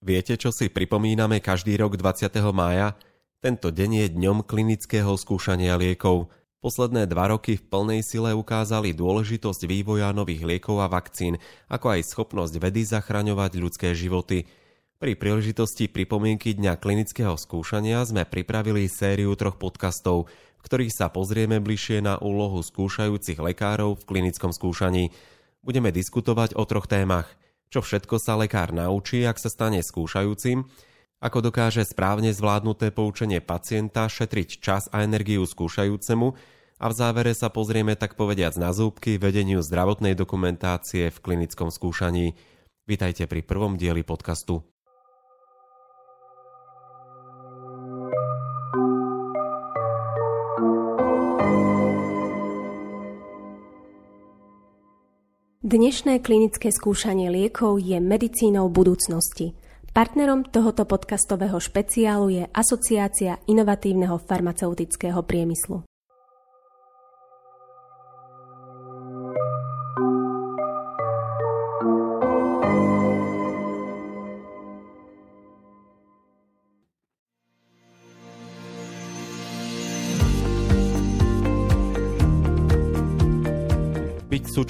Viete, čo si pripomíname každý rok 20. mája? Tento deň je dňom klinického skúšania liekov. Posledné dva roky v plnej sile ukázali dôležitosť vývoja nových liekov a vakcín, ako aj schopnosť vedy zachraňovať ľudské životy. Pri príležitosti pripomienky Dňa klinického skúšania sme pripravili sériu troch podcastov, v ktorých sa pozrieme bližšie na úlohu skúšajúcich lekárov v klinickom skúšaní. Budeme diskutovať o troch témach – čo všetko sa lekár naučí, ak sa stane skúšajúcim, ako dokáže správne zvládnuté poučenie pacienta šetriť čas a energiu skúšajúcemu a v závere sa pozrieme tak povediac na zúbky vedeniu zdravotnej dokumentácie v klinickom skúšaní. Vítajte pri prvom dieli podcastu. Dnešné klinické skúšanie liekov je medicínou budúcnosti. Partnerom tohoto podcastového špeciálu je Asociácia inovatívneho farmaceutického priemyslu.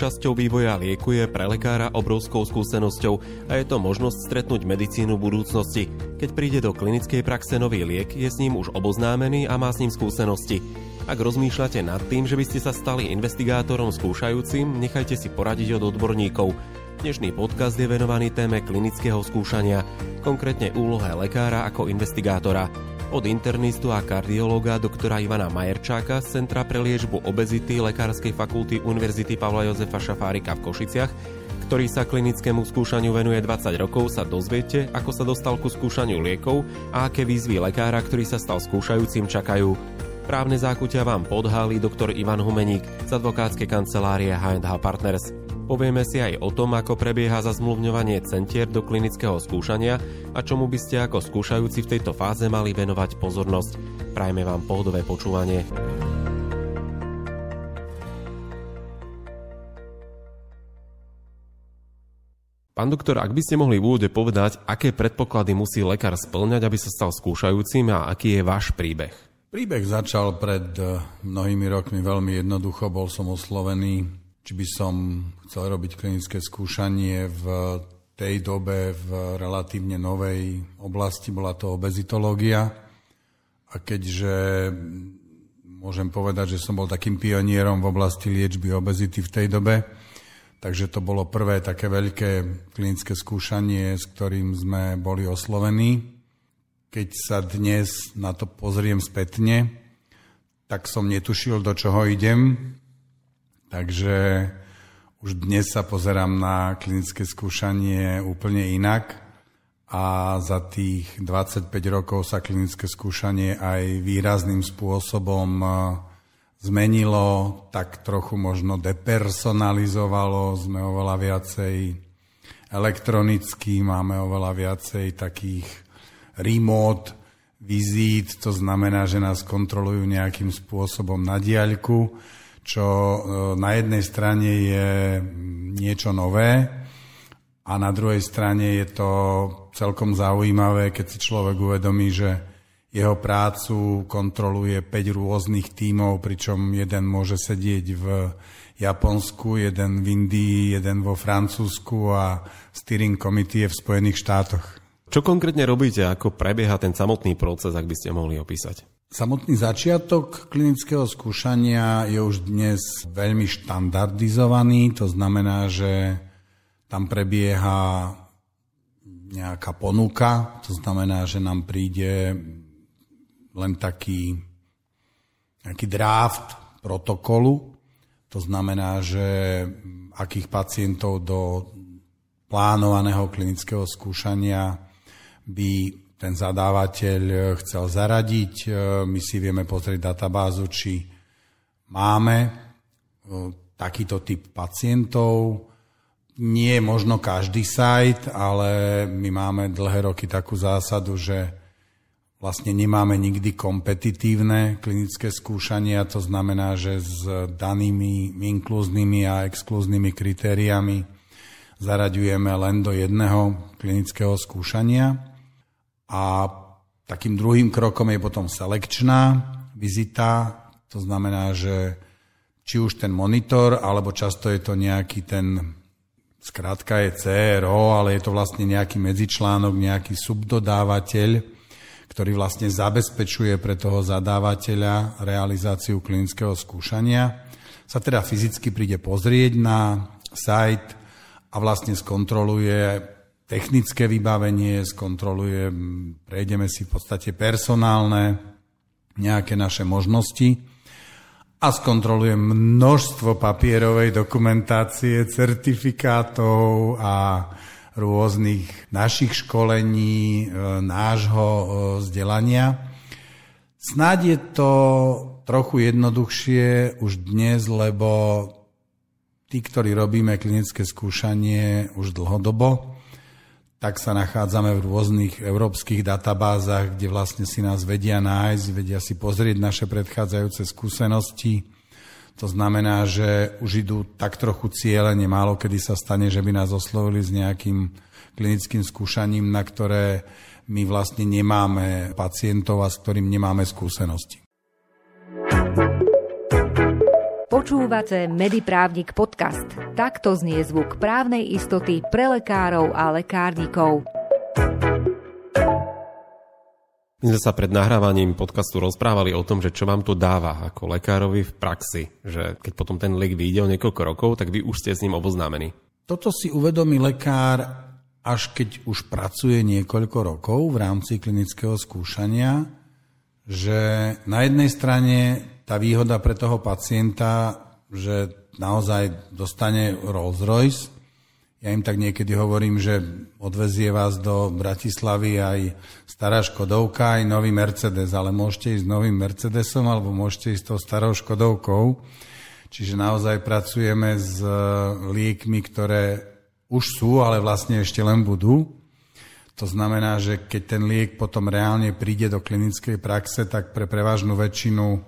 Súčasťou vývoja lieku je pre lekára obrovskou skúsenosťou a je to možnosť stretnúť medicínu budúcnosti. Keď príde do klinickej praxe nový liek, je s ním už oboznámený a má s ním skúsenosti. Ak rozmýšľate nad tým, že by ste sa stali investigátorom skúšajúcim, nechajte si poradiť od odborníkov. Dnešný podcast je venovaný téme klinického skúšania, konkrétne úlohe lekára ako investigátora od internistu a kardiológa doktora Ivana Majerčáka z Centra pre liečbu obezity Lekárskej fakulty Univerzity Pavla Jozefa Šafárika v Košiciach, ktorý sa klinickému skúšaniu venuje 20 rokov, sa dozviete, ako sa dostal ku skúšaniu liekov a aké výzvy lekára, ktorý sa stal skúšajúcim, čakajú. Právne zákutia vám podhálí doktor Ivan Humeník z advokátskej kancelárie H&H Partners. Povieme si aj o tom, ako prebieha zazmluvňovanie centier do klinického skúšania a čomu by ste ako skúšajúci v tejto fáze mali venovať pozornosť. Prajme vám pohodové počúvanie. Pán doktor, ak by ste mohli v úvode povedať, aké predpoklady musí lekár splňať, aby sa stal skúšajúcim a aký je váš príbeh? Príbeh začal pred eh, mnohými rokmi veľmi jednoducho. Bol som oslovený či by som chcel robiť klinické skúšanie v tej dobe v relatívne novej oblasti, bola to obezitológia. A keďže môžem povedať, že som bol takým pionierom v oblasti liečby obezity v tej dobe, takže to bolo prvé také veľké klinické skúšanie, s ktorým sme boli oslovení. Keď sa dnes na to pozriem spätne, tak som netušil, do čoho idem, Takže už dnes sa pozerám na klinické skúšanie úplne inak a za tých 25 rokov sa klinické skúšanie aj výrazným spôsobom e, zmenilo, tak trochu možno depersonalizovalo, sme oveľa viacej elektronicky, máme oveľa viacej takých remote vizít, to znamená, že nás kontrolujú nejakým spôsobom na diaľku čo e, na jednej strane je niečo nové a na druhej strane je to celkom zaujímavé, keď si človek uvedomí, že jeho prácu kontroluje 5 rôznych tímov, pričom jeden môže sedieť v Japonsku, jeden v Indii, jeden vo Francúzsku a steering committee je v Spojených štátoch. Čo konkrétne robíte, ako prebieha ten samotný proces, ak by ste mohli opísať? Samotný začiatok klinického skúšania je už dnes veľmi štandardizovaný, to znamená, že tam prebieha nejaká ponuka, to znamená, že nám príde len taký nejaký draft protokolu, to znamená, že akých pacientov do plánovaného klinického skúšania by ten zadávateľ e, chcel zaradiť. E, my si vieme pozrieť databázu, či máme e, takýto typ pacientov. Nie je možno každý sajt, ale my máme dlhé roky takú zásadu, že vlastne nemáme nikdy kompetitívne klinické skúšania, to znamená, že s danými inklúznymi a exklúznymi kritériami zaraďujeme len do jedného klinického skúšania. A takým druhým krokom je potom selekčná vizita, to znamená, že či už ten monitor, alebo často je to nejaký ten, skrátka je CRO, ale je to vlastne nejaký medzičlánok, nejaký subdodávateľ, ktorý vlastne zabezpečuje pre toho zadávateľa realizáciu klinického skúšania. Sa teda fyzicky príde pozrieť na site a vlastne skontroluje technické vybavenie, skontroluje, prejdeme si v podstate personálne, nejaké naše možnosti a skontroluje množstvo papierovej dokumentácie, certifikátov a rôznych našich školení, e, nášho e, vzdelania. Snáď je to trochu jednoduchšie už dnes, lebo tí, ktorí robíme klinické skúšanie už dlhodobo, tak sa nachádzame v rôznych európskych databázach, kde vlastne si nás vedia nájsť, vedia si pozrieť naše predchádzajúce skúsenosti. To znamená, že už idú tak trochu cieľene, málo kedy sa stane, že by nás oslovili s nejakým klinickým skúšaním, na ktoré my vlastne nemáme pacientov a s ktorým nemáme skúsenosti. Počúvate Mediprávnik podcast. Takto znie zvuk právnej istoty pre lekárov a lekárnikov. My sme sa pred nahrávaním podcastu rozprávali o tom, že čo vám to dáva ako lekárovi v praxi. Že keď potom ten liek vyjde o niekoľko rokov, tak vy už ste s ním oboznámení. Toto si uvedomí lekár, až keď už pracuje niekoľko rokov v rámci klinického skúšania, že na jednej strane tá výhoda pre toho pacienta, že naozaj dostane Rolls Royce. Ja im tak niekedy hovorím, že odvezie vás do Bratislavy aj stará Škodovka, aj nový Mercedes, ale môžete ísť s novým Mercedesom alebo môžete ísť s tou starou Škodovkou. Čiže naozaj pracujeme s e, liekmi, ktoré už sú, ale vlastne ešte len budú. To znamená, že keď ten liek potom reálne príde do klinickej praxe, tak pre prevažnú väčšinu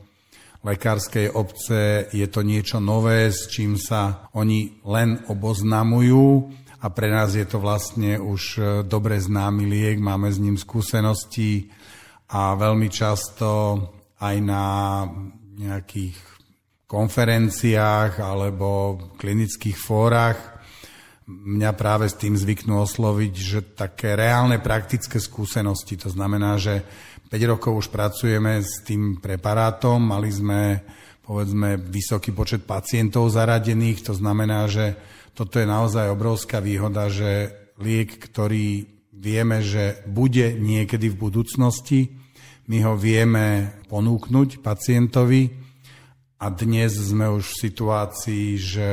lekárskej obce je to niečo nové, s čím sa oni len oboznamujú a pre nás je to vlastne už e, dobre známy liek, máme s ním skúsenosti a veľmi často aj na nejakých konferenciách alebo klinických fórach mňa práve s tým zvyknú osloviť, že také reálne praktické skúsenosti, to znamená, že 5 rokov už pracujeme s tým preparátom, mali sme povedzme vysoký počet pacientov zaradených, to znamená, že toto je naozaj obrovská výhoda, že liek, ktorý vieme, že bude niekedy v budúcnosti, my ho vieme ponúknuť pacientovi a dnes sme už v situácii, že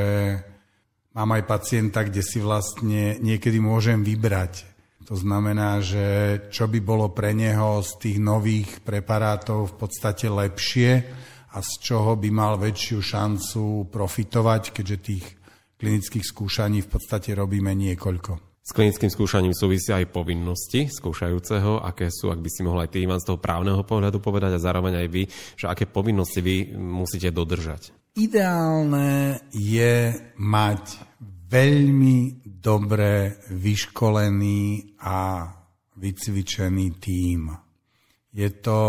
mám aj pacienta, kde si vlastne niekedy môžem vybrať to znamená, že čo by bolo pre neho z tých nových preparátov v podstate lepšie a z čoho by mal väčšiu šancu profitovať, keďže tých klinických skúšaní v podstate robíme niekoľko. S klinickým skúšaním súvisia aj povinnosti skúšajúceho, aké sú, ak by si mohol aj ty Ivan z toho právneho pohľadu povedať a zároveň aj vy, že aké povinnosti vy musíte dodržať. Ideálne je mať veľmi dobre vyškolený a vycvičený tím. Je to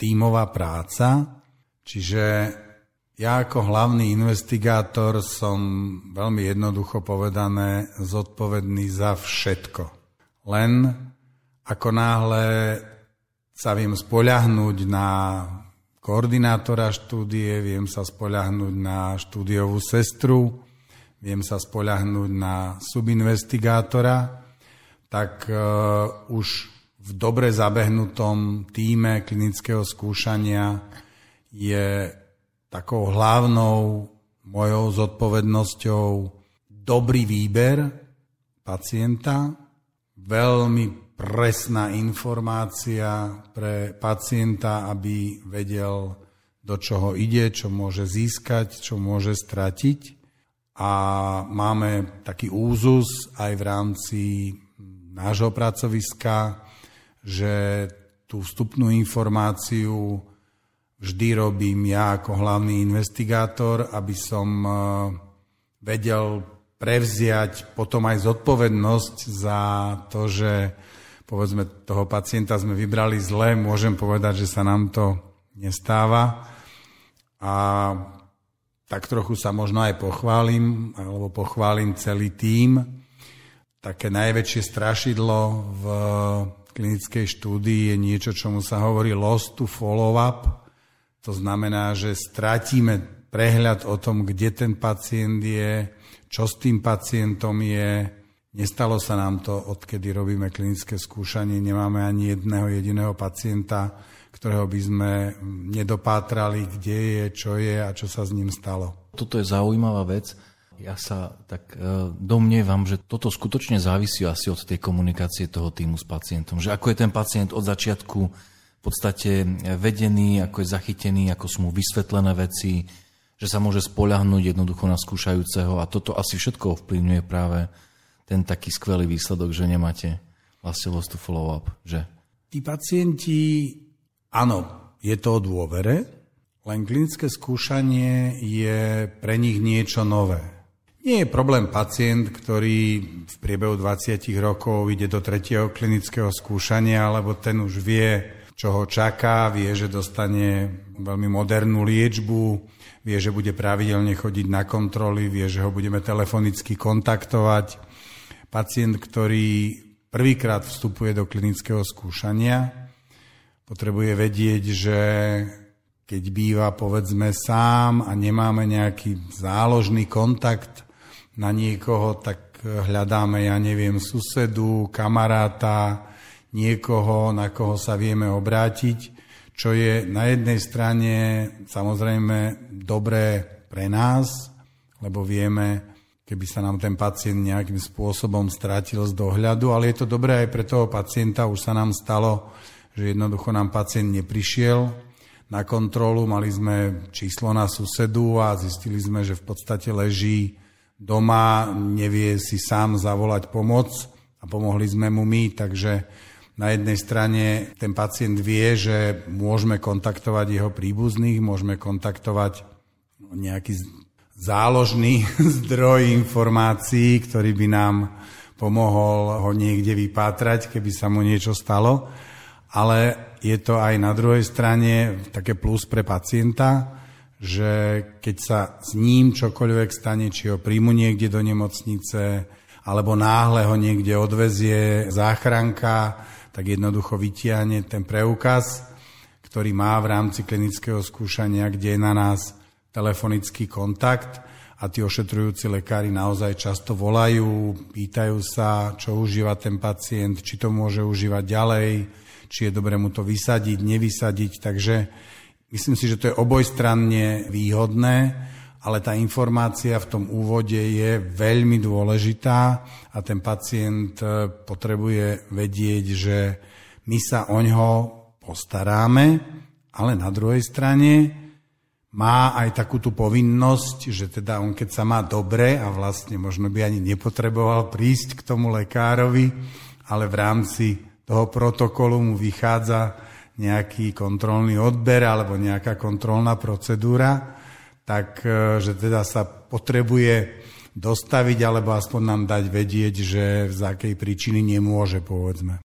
tímová práca, čiže ja ako hlavný investigátor som veľmi jednoducho povedané zodpovedný za všetko. Len ako náhle sa viem spoľahnúť na koordinátora štúdie, viem sa spoľahnúť na štúdiovú sestru, viem sa spoľahnúť na subinvestigátora, tak uh, už v dobre zabehnutom týme klinického skúšania je takou hlavnou mojou zodpovednosťou dobrý výber pacienta, veľmi presná informácia pre pacienta, aby vedel, do čoho ide, čo môže získať, čo môže stratiť a máme taký úzus aj v rámci nášho pracoviska, že tú vstupnú informáciu vždy robím ja ako hlavný investigátor, aby som e, vedel prevziať potom aj zodpovednosť za to, že povedzme toho pacienta sme vybrali zle, môžem povedať, že sa nám to nestáva. A tak trochu sa možno aj pochválim, alebo pochválim celý tím. Také najväčšie strašidlo v klinickej štúdii je niečo, čomu sa hovorí loss to follow-up. To znamená, že stratíme prehľad o tom, kde ten pacient je, čo s tým pacientom je. Nestalo sa nám to, odkedy robíme klinické skúšanie. Nemáme ani jedného jediného pacienta, ktorého by sme nedopátrali, kde je, čo je a čo sa s ním stalo. Toto je zaujímavá vec. Ja sa tak e, domnievam, že toto skutočne závisí asi od tej komunikácie toho týmu s pacientom. Že ako je ten pacient od začiatku v podstate vedený, ako je zachytený, ako sú mu vysvetlené veci, že sa môže spoľahnúť jednoducho na skúšajúceho a toto asi všetko ovplyvňuje práve ten taký skvelý výsledok, že nemáte vlastne lost to follow up, že? Tí pacienti Áno, je to o dôvere, len klinické skúšanie je pre nich niečo nové. Nie je problém pacient, ktorý v priebehu 20 rokov ide do tretieho klinického skúšania, lebo ten už vie, čo ho čaká, vie, že dostane veľmi modernú liečbu, vie, že bude pravidelne chodiť na kontroly, vie, že ho budeme telefonicky kontaktovať. Pacient, ktorý prvýkrát vstupuje do klinického skúšania, potrebuje vedieť, že keď býva povedzme sám a nemáme nejaký záložný kontakt na niekoho, tak hľadáme, ja neviem, susedu, kamaráta, niekoho, na koho sa vieme obrátiť, čo je na jednej strane samozrejme dobré pre nás, lebo vieme, keby sa nám ten pacient nejakým spôsobom stratil z dohľadu, ale je to dobré aj pre toho pacienta, už sa nám stalo, že jednoducho nám pacient neprišiel na kontrolu, mali sme číslo na susedu a zistili sme, že v podstate leží doma, nevie si sám zavolať pomoc a pomohli sme mu my, takže na jednej strane ten pacient vie, že môžeme kontaktovať jeho príbuzných, môžeme kontaktovať nejaký záložný zdroj informácií, ktorý by nám pomohol ho niekde vypátrať, keby sa mu niečo stalo ale je to aj na druhej strane také plus pre pacienta, že keď sa s ním čokoľvek stane, či ho príjmu niekde do nemocnice, alebo náhle ho niekde odvezie záchranka, tak jednoducho vytiahne ten preukaz, ktorý má v rámci klinického skúšania, kde je na nás telefonický kontakt a tí ošetrujúci lekári naozaj často volajú, pýtajú sa, čo užíva ten pacient, či to môže užívať ďalej, či je dobre mu to vysadiť, nevysadiť. Takže myslím si, že to je obojstranne výhodné, ale tá informácia v tom úvode je veľmi dôležitá a ten pacient e, potrebuje vedieť, že my sa o ňo postaráme, ale na druhej strane má aj takú tú povinnosť, že teda on keď sa má dobre a vlastne možno by ani nepotreboval prísť k tomu lekárovi, ale v rámci toho protokolu mu vychádza nejaký kontrolný odber alebo nejaká kontrolná procedúra, tak e, že teda sa potrebuje dostaviť alebo aspoň nám dať vedieť, že z akej príčiny nemôže, povedzme.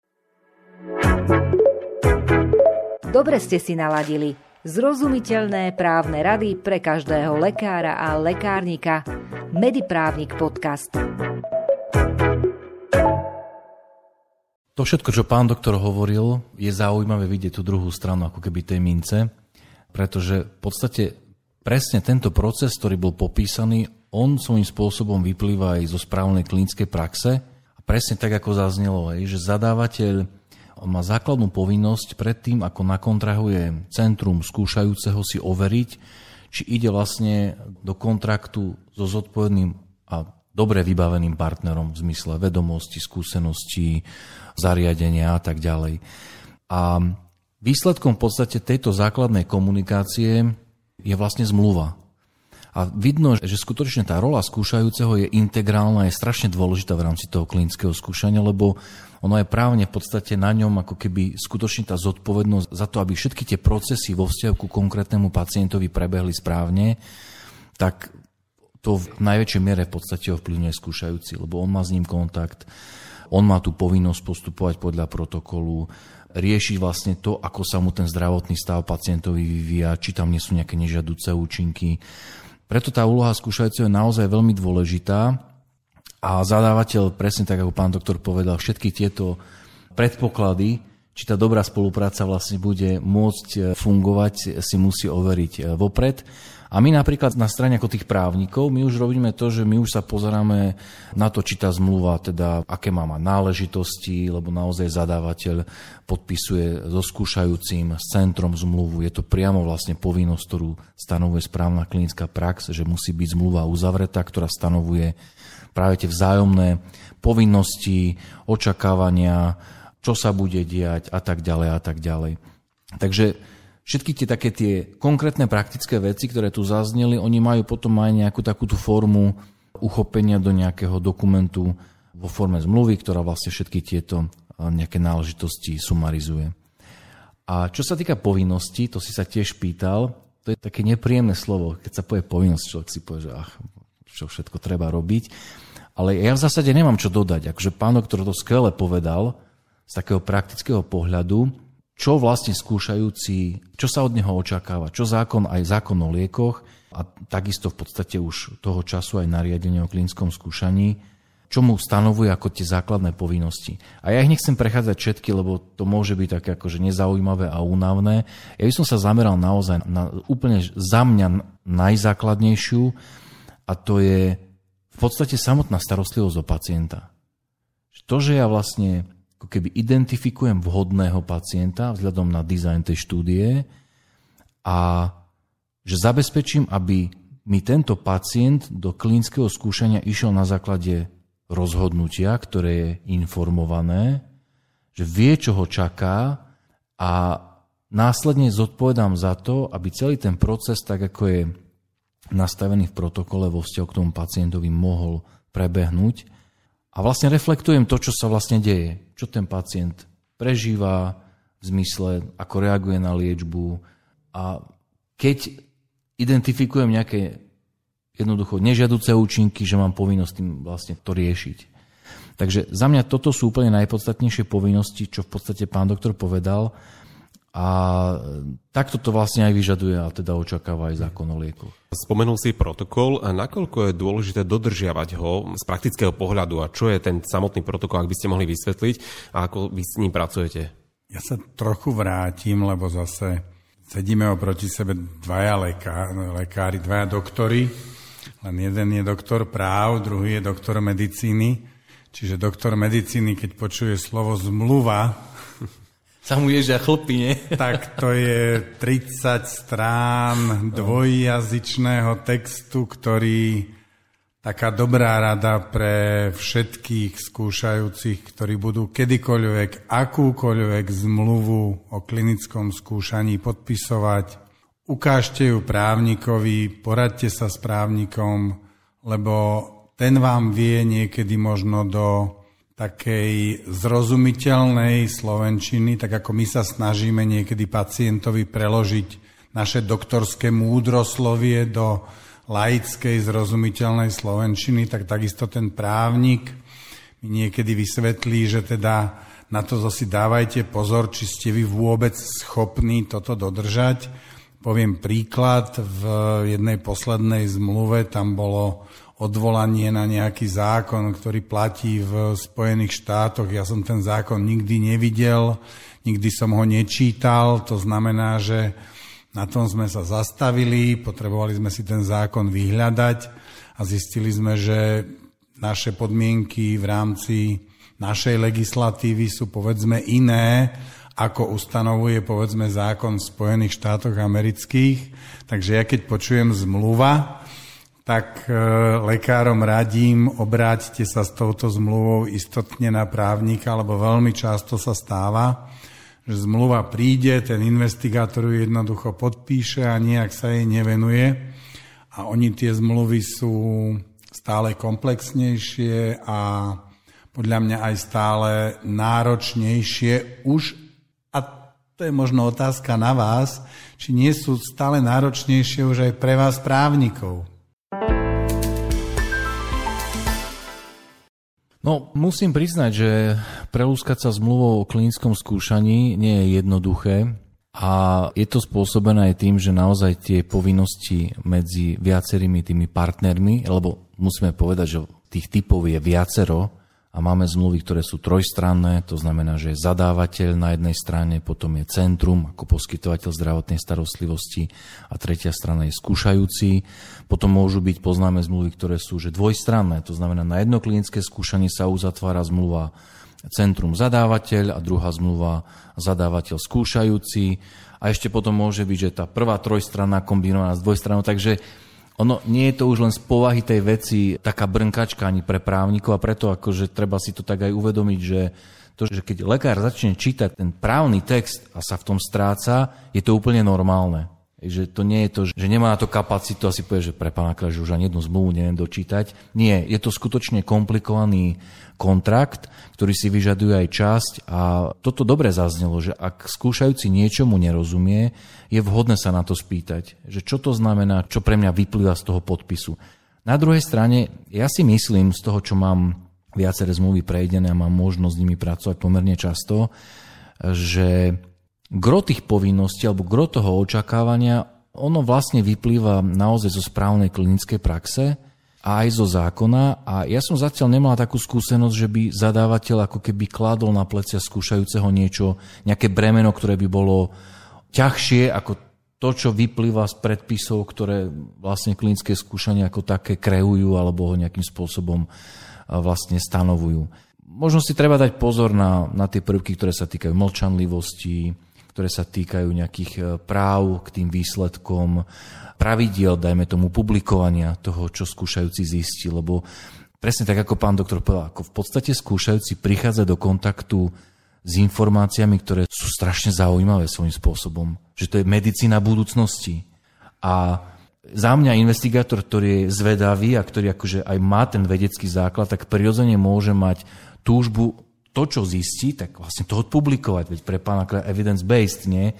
Dobre ste si naladili. Zrozumiteľné právne rady pre každého lekára a lekárnika. Mediprávnik podcast. To všetko, čo pán doktor hovoril, je zaujímavé vidieť tú druhú stranu ako keby tej mince, pretože v podstate presne tento proces, ktorý bol popísaný, on svojím spôsobom vyplýva aj zo správnej klinickej praxe. A presne tak, ako zaznelo, že zadávateľ on má základnú povinnosť pred tým, ako nakontrahuje centrum skúšajúceho si overiť, či ide vlastne do kontraktu so zodpovedným a dobre vybaveným partnerom v zmysle vedomosti, skúseností, zariadenia a tak ďalej. A výsledkom v podstate tejto základnej komunikácie je vlastne zmluva. A vidno, že skutočne tá rola skúšajúceho je integrálna, je strašne dôležitá v rámci toho klinického skúšania, lebo ono je právne v podstate na ňom ako keby skutočne tá zodpovednosť za to, aby všetky tie procesy vo vzťahu ku konkrétnemu pacientovi prebehli správne, tak to v najväčšej miere v podstate ovplyvňuje skúšajúci, lebo on má s ním kontakt, on má tú povinnosť postupovať podľa protokolu, riešiť vlastne to, ako sa mu ten zdravotný stav pacientovi vyvíja, či tam nie sú nejaké nežiaduce účinky. Preto tá úloha skúšajúceho je naozaj veľmi dôležitá a zadávateľ, presne tak ako pán doktor povedal, všetky tieto predpoklady, či tá dobrá spolupráca vlastne bude môcť fungovať, si musí overiť vopred. A my napríklad na strane ako tých právnikov, my už robíme to, že my už sa pozeráme na to, či tá zmluva, teda aké má mať náležitosti, lebo naozaj zadávateľ podpisuje so skúšajúcim, s centrom zmluvu. Je to priamo vlastne povinnosť, ktorú stanovuje správna klinická prax, že musí byť zmluva uzavretá, ktorá stanovuje práve tie vzájomné povinnosti, očakávania, čo sa bude diať a tak ďalej a tak ďalej. Takže všetky tie také tie konkrétne praktické veci, ktoré tu zazneli, oni majú potom aj nejakú takúto formu uchopenia do nejakého dokumentu vo forme zmluvy, ktorá vlastne všetky tieto nejaké náležitosti sumarizuje. A čo sa týka povinnosti, to si sa tiež pýtal, to je také nepríjemné slovo. Keď sa povie povinnosť, človek si povie, že ach, čo všetko treba robiť. Ale ja v zásade nemám čo dodať. Akože pán doktor to skvele povedal z takého praktického pohľadu, čo vlastne skúšajúci, čo sa od neho očakáva, čo zákon aj zákon o liekoch a takisto v podstate už toho času aj nariadenie o klinickom skúšaní, čo mu stanovuje ako tie základné povinnosti. A ja ich nechcem prechádzať všetky, lebo to môže byť také akože nezaujímavé a únavné. Ja by som sa zameral naozaj na úplne za mňa najzákladnejšiu a to je v podstate samotná starostlivosť o pacienta. To, že ja vlastne ako keby identifikujem vhodného pacienta vzhľadom na dizajn tej štúdie a že zabezpečím, aby mi tento pacient do klinického skúšania išiel na základe rozhodnutia, ktoré je informované, že vie, čo ho čaká a následne zodpovedám za to, aby celý ten proces, tak ako je nastavený v protokole vo vzťahu k tomu pacientovi, mohol prebehnúť a vlastne reflektujem to, čo sa vlastne deje. Čo ten pacient prežíva v zmysle, ako reaguje na liečbu. A keď identifikujem nejaké jednoducho nežiaduce účinky, že mám povinnosť tým vlastne to riešiť. Takže za mňa toto sú úplne najpodstatnejšie povinnosti, čo v podstate pán doktor povedal. A takto to vlastne aj vyžaduje a teda očakáva aj zákon o liekoch. Spomenul si protokol a nakoľko je dôležité dodržiavať ho z praktického pohľadu a čo je ten samotný protokol, ak by ste mohli vysvetliť a ako vy s ním pracujete? Ja sa trochu vrátim, lebo zase sedíme oproti sebe dvaja lekár, lekári, dvaja doktory. Len jeden je doktor práv, druhý je doktor medicíny. Čiže doktor medicíny, keď počuje slovo zmluva, sa mu ježia chlpy, nie? Tak to je 30 strán dvojjazyčného textu, ktorý taká dobrá rada pre všetkých skúšajúcich, ktorí budú kedykoľvek, akúkoľvek zmluvu o klinickom skúšaní podpisovať. Ukážte ju právnikovi, poradte sa s právnikom, lebo ten vám vie niekedy možno do takej zrozumiteľnej slovenčiny, tak ako my sa snažíme niekedy pacientovi preložiť naše doktorské múdroslovie do laickej zrozumiteľnej slovenčiny, tak takisto ten právnik mi niekedy vysvetlí, že teda na to si dávajte pozor, či ste vy vôbec schopní toto dodržať. Poviem príklad, v jednej poslednej zmluve tam bolo odvolanie na nejaký zákon, ktorý platí v Spojených štátoch. Ja som ten zákon nikdy nevidel, nikdy som ho nečítal, to znamená, že na tom sme sa zastavili, potrebovali sme si ten zákon vyhľadať a zistili sme, že naše podmienky v rámci našej legislatívy sú povedzme iné, ako ustanovuje povedzme zákon v Spojených štátoch amerických. Takže ja keď počujem zmluva, tak e, lekárom radím, obráťte sa s touto zmluvou istotne na právnika, lebo veľmi často sa stáva, že zmluva príde, ten investigátor ju jednoducho podpíše a nejak sa jej nevenuje. A oni tie zmluvy sú stále komplexnejšie a podľa mňa aj stále náročnejšie už, a to je možno otázka na vás, či nie sú stále náročnejšie už aj pre vás právnikov. No, musím priznať, že prelúskať sa zmluvou o klinickom skúšaní nie je jednoduché a je to spôsobené aj tým, že naozaj tie povinnosti medzi viacerými tými partnermi, lebo musíme povedať, že tých typov je viacero, a máme zmluvy, ktoré sú trojstranné, to znamená, že je zadávateľ na jednej strane, potom je centrum ako poskytovateľ zdravotnej starostlivosti a tretia strana je skúšajúci. Potom môžu byť poznáme zmluvy, ktoré sú že dvojstranné, to znamená na jedno klinické skúšanie sa uzatvára zmluva centrum zadávateľ a druhá zmluva zadávateľ skúšajúci. A ešte potom môže byť, že tá prvá trojstranná kombinovaná s dvojstranou, takže ono nie je to už len z povahy tej veci taká brnkačka ani pre právnikov a preto akože treba si to tak aj uvedomiť, že to, že keď lekár začne čítať ten právny text a sa v tom stráca, je to úplne normálne. Že to nie je to, že nemá na to kapacitu a si povie, že pre pána že už ani jednu zmluvu neviem dočítať. Nie, je to skutočne komplikovaný kontrakt, ktorý si vyžaduje aj časť a toto dobre zaznelo, že ak skúšajúci niečomu nerozumie, je vhodné sa na to spýtať, že čo to znamená, čo pre mňa vyplýva z toho podpisu. Na druhej strane, ja si myslím z toho, čo mám viaceré zmluvy prejdené a mám možnosť s nimi pracovať pomerne často, že gro tých povinností alebo gro toho očakávania, ono vlastne vyplýva naozaj zo správnej klinickej praxe a aj zo zákona. A ja som zatiaľ nemala takú skúsenosť, že by zadávateľ ako keby kladol na plecia skúšajúceho niečo, nejaké bremeno, ktoré by bolo ťažšie ako to, čo vyplýva z predpisov, ktoré vlastne klinické skúšania ako také kreujú alebo ho nejakým spôsobom vlastne stanovujú. Možno si treba dať pozor na, na tie prvky, ktoré sa týkajú mlčanlivosti, ktoré sa týkajú nejakých e, práv k tým výsledkom, pravidiel, dajme tomu, publikovania toho, čo skúšajúci zistí, lebo presne tak, ako pán doktor povedal, ako v podstate skúšajúci prichádza do kontaktu s informáciami, ktoré sú strašne zaujímavé svojím spôsobom. Že to je medicína budúcnosti. A za mňa investigátor, ktorý je zvedavý a ktorý akože aj má ten vedecký základ, tak prirodzene môže mať túžbu to, čo zistí, tak vlastne to odpublikovať, veď pre pána evidence-based, nie?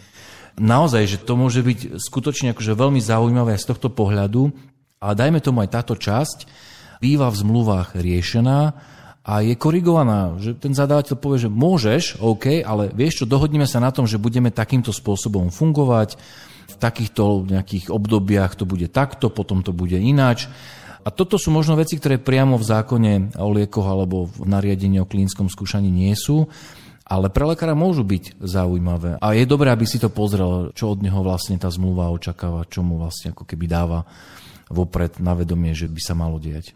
Naozaj, že to môže byť skutočne akože veľmi zaujímavé z tohto pohľadu, ale dajme tomu aj táto časť býva v zmluvách riešená a je korigovaná, že ten zadávateľ povie, že môžeš, OK, ale vieš čo, dohodneme sa na tom, že budeme takýmto spôsobom fungovať, v takýchto nejakých obdobiach to bude takto, potom to bude ináč. A toto sú možno veci, ktoré priamo v zákone o liekoch alebo v nariadení o klínskom skúšaní nie sú, ale pre lekára môžu byť zaujímavé. A je dobré, aby si to pozrel, čo od neho vlastne tá zmluva očakáva, čo mu vlastne ako keby dáva vopred na vedomie, že by sa malo diať.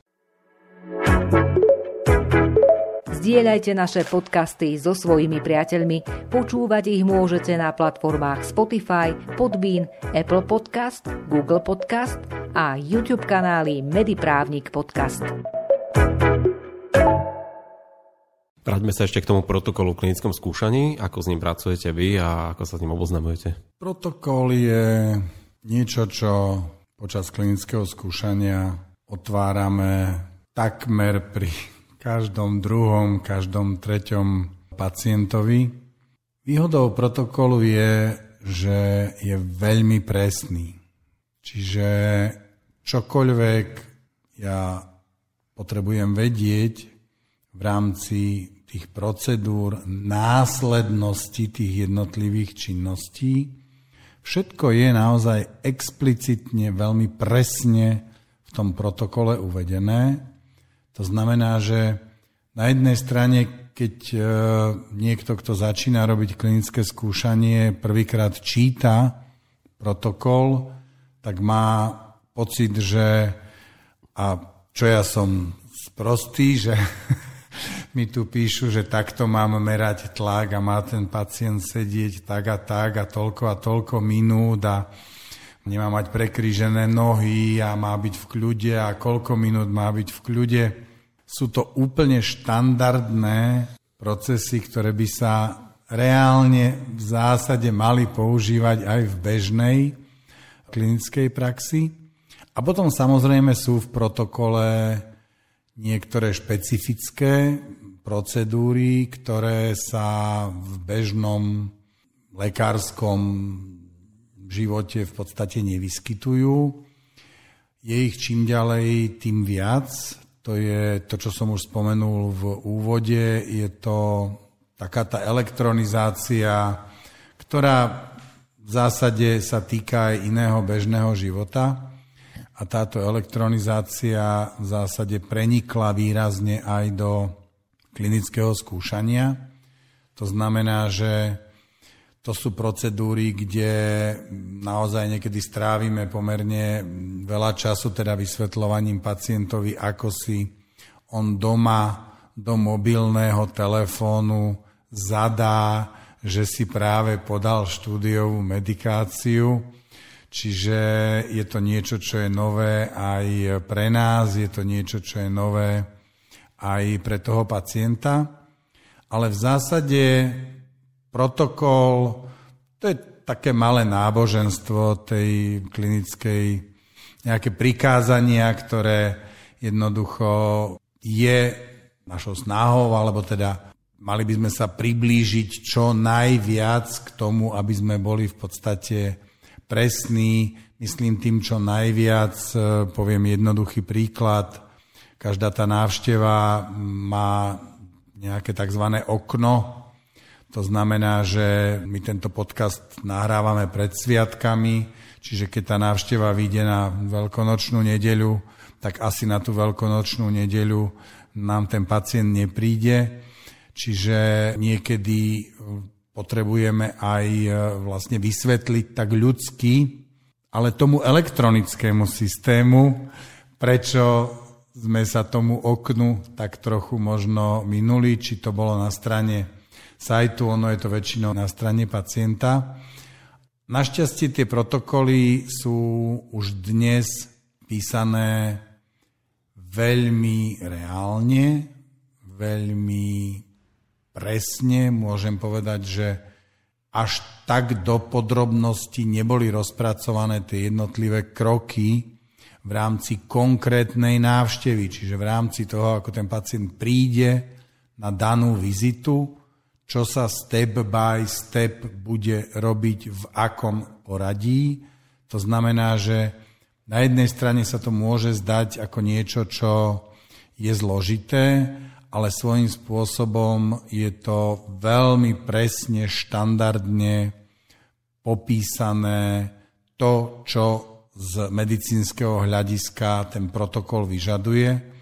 Zdieľajte naše podcasty so svojimi priateľmi. Počúvať ich môžete na platformách Spotify, Podbean, Apple Podcast, Google Podcast a YouTube kanály Mediprávnik Podcast. Vráťme sa ešte k tomu protokolu v klinickom skúšaní. Ako s ním pracujete vy a ako sa s ním oboznamujete? Protokol je niečo, čo počas klinického skúšania otvárame takmer pri každom druhom, každom treťom pacientovi. Výhodou protokolu je, že je veľmi presný. Čiže čokoľvek ja potrebujem vedieť v rámci tých procedúr, následnosti tých jednotlivých činností, všetko je naozaj explicitne, veľmi presne v tom protokole uvedené to znamená, že na jednej strane, keď e, niekto, kto začína robiť klinické skúšanie, prvýkrát číta protokol, tak má pocit, že a čo ja som sprostý, že mi tu píšu, že takto mám merať tlak a má ten pacient sedieť tak a tak a toľko a toľko minút a nemá mať prekrížené nohy a má byť v kľude a koľko minút má byť v kľude. Sú to úplne štandardné procesy, ktoré by sa reálne v zásade mali používať aj v bežnej klinickej praxi. A potom samozrejme sú v protokole niektoré špecifické procedúry, ktoré sa v bežnom lekárskom živote v podstate nevyskytujú. Je ich čím ďalej, tým viac To je to, čo som už spomenul v úvode. Je to taká tá elektronizácia, ktorá v zásade sa týka aj iného bežného života. A táto elektronizácia v zásade prenikla výrazne aj do klinického skúšania. To znamená, že to sú procedúry, kde naozaj niekedy strávime pomerne veľa času, teda vysvetľovaním pacientovi, ako si on doma do mobilného telefónu zadá, že si práve podal štúdiovú medikáciu. Čiže je to niečo, čo je nové aj pre nás, je to niečo, čo je nové aj pre toho pacienta. Ale v zásade protokol, to je také malé náboženstvo tej klinickej, nejaké prikázania, ktoré jednoducho je našou snahou, alebo teda mali by sme sa priblížiť čo najviac k tomu, aby sme boli v podstate presní. Myslím tým čo najviac, e, poviem jednoduchý príklad. Každá tá návšteva má nejaké tzv. okno, to znamená, že my tento podcast nahrávame pred sviatkami, čiže keď tá návšteva vyjde na veľkonočnú nedeľu, tak asi na tú veľkonočnú nedeľu nám ten pacient nepríde. Čiže niekedy potrebujeme aj e, vlastne vysvetliť tak ľudsky, ale tomu elektronickému systému, prečo sme sa tomu oknu tak trochu možno minuli, či to bolo na strane sajtu, ono je to väčšinou na strane pacienta. Našťastie tie protokoly sú už dnes písané veľmi reálne, veľmi presne. Môžem povedať, že až tak do podrobnosti neboli rozpracované tie jednotlivé kroky v rámci konkrétnej návštevy, čiže v rámci toho, ako ten pacient príde na danú vizitu, čo sa step by step bude robiť v akom poradí. To znamená, že na jednej strane sa to môže zdať ako niečo, čo je zložité, ale svojím spôsobom je to veľmi presne, štandardne popísané to, čo z medicínskeho hľadiska ten protokol vyžaduje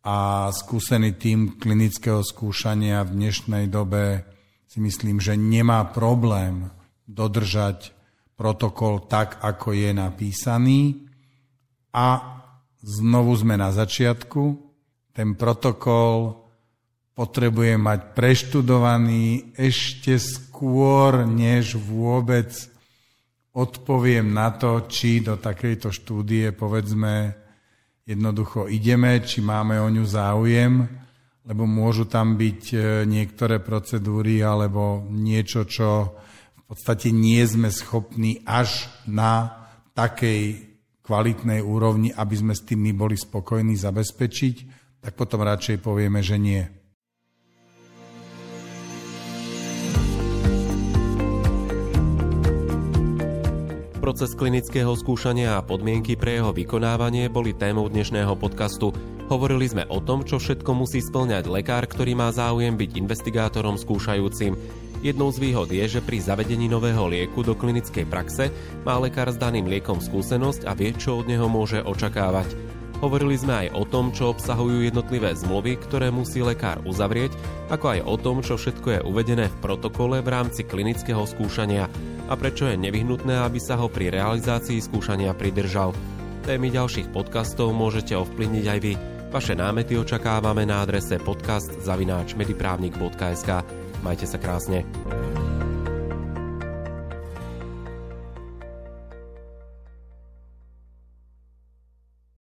a skúsený tým klinického skúšania v dnešnej dobe si myslím, že nemá problém dodržať protokol tak, ako je napísaný. A znovu sme na začiatku. Ten protokol potrebuje mať preštudovaný ešte skôr, než vôbec odpoviem na to, či do takejto štúdie, povedzme, jednoducho ideme, či máme o ňu záujem, lebo môžu tam byť e, niektoré procedúry alebo niečo, čo v podstate nie sme schopní až na takej kvalitnej úrovni, aby sme s tým my boli spokojní zabezpečiť, tak potom radšej povieme, že nie. Proces klinického skúšania a podmienky pre jeho vykonávanie boli témou dnešného podcastu. Hovorili sme o tom, čo všetko musí splňať lekár, ktorý má záujem byť investigátorom skúšajúcim. Jednou z výhod je, že pri zavedení nového lieku do klinickej praxe má lekár s daným liekom skúsenosť a vie, čo od neho môže očakávať. Hovorili sme aj o tom, čo obsahujú jednotlivé zmluvy, ktoré musí lekár uzavrieť, ako aj o tom, čo všetko je uvedené v protokole v rámci klinického skúšania a prečo je nevyhnutné, aby sa ho pri realizácii skúšania pridržal. Témy ďalších podcastov môžete ovplyvniť aj vy. Vaše námety očakávame na adrese podcast.mediprávnik.sk. Majte sa krásne.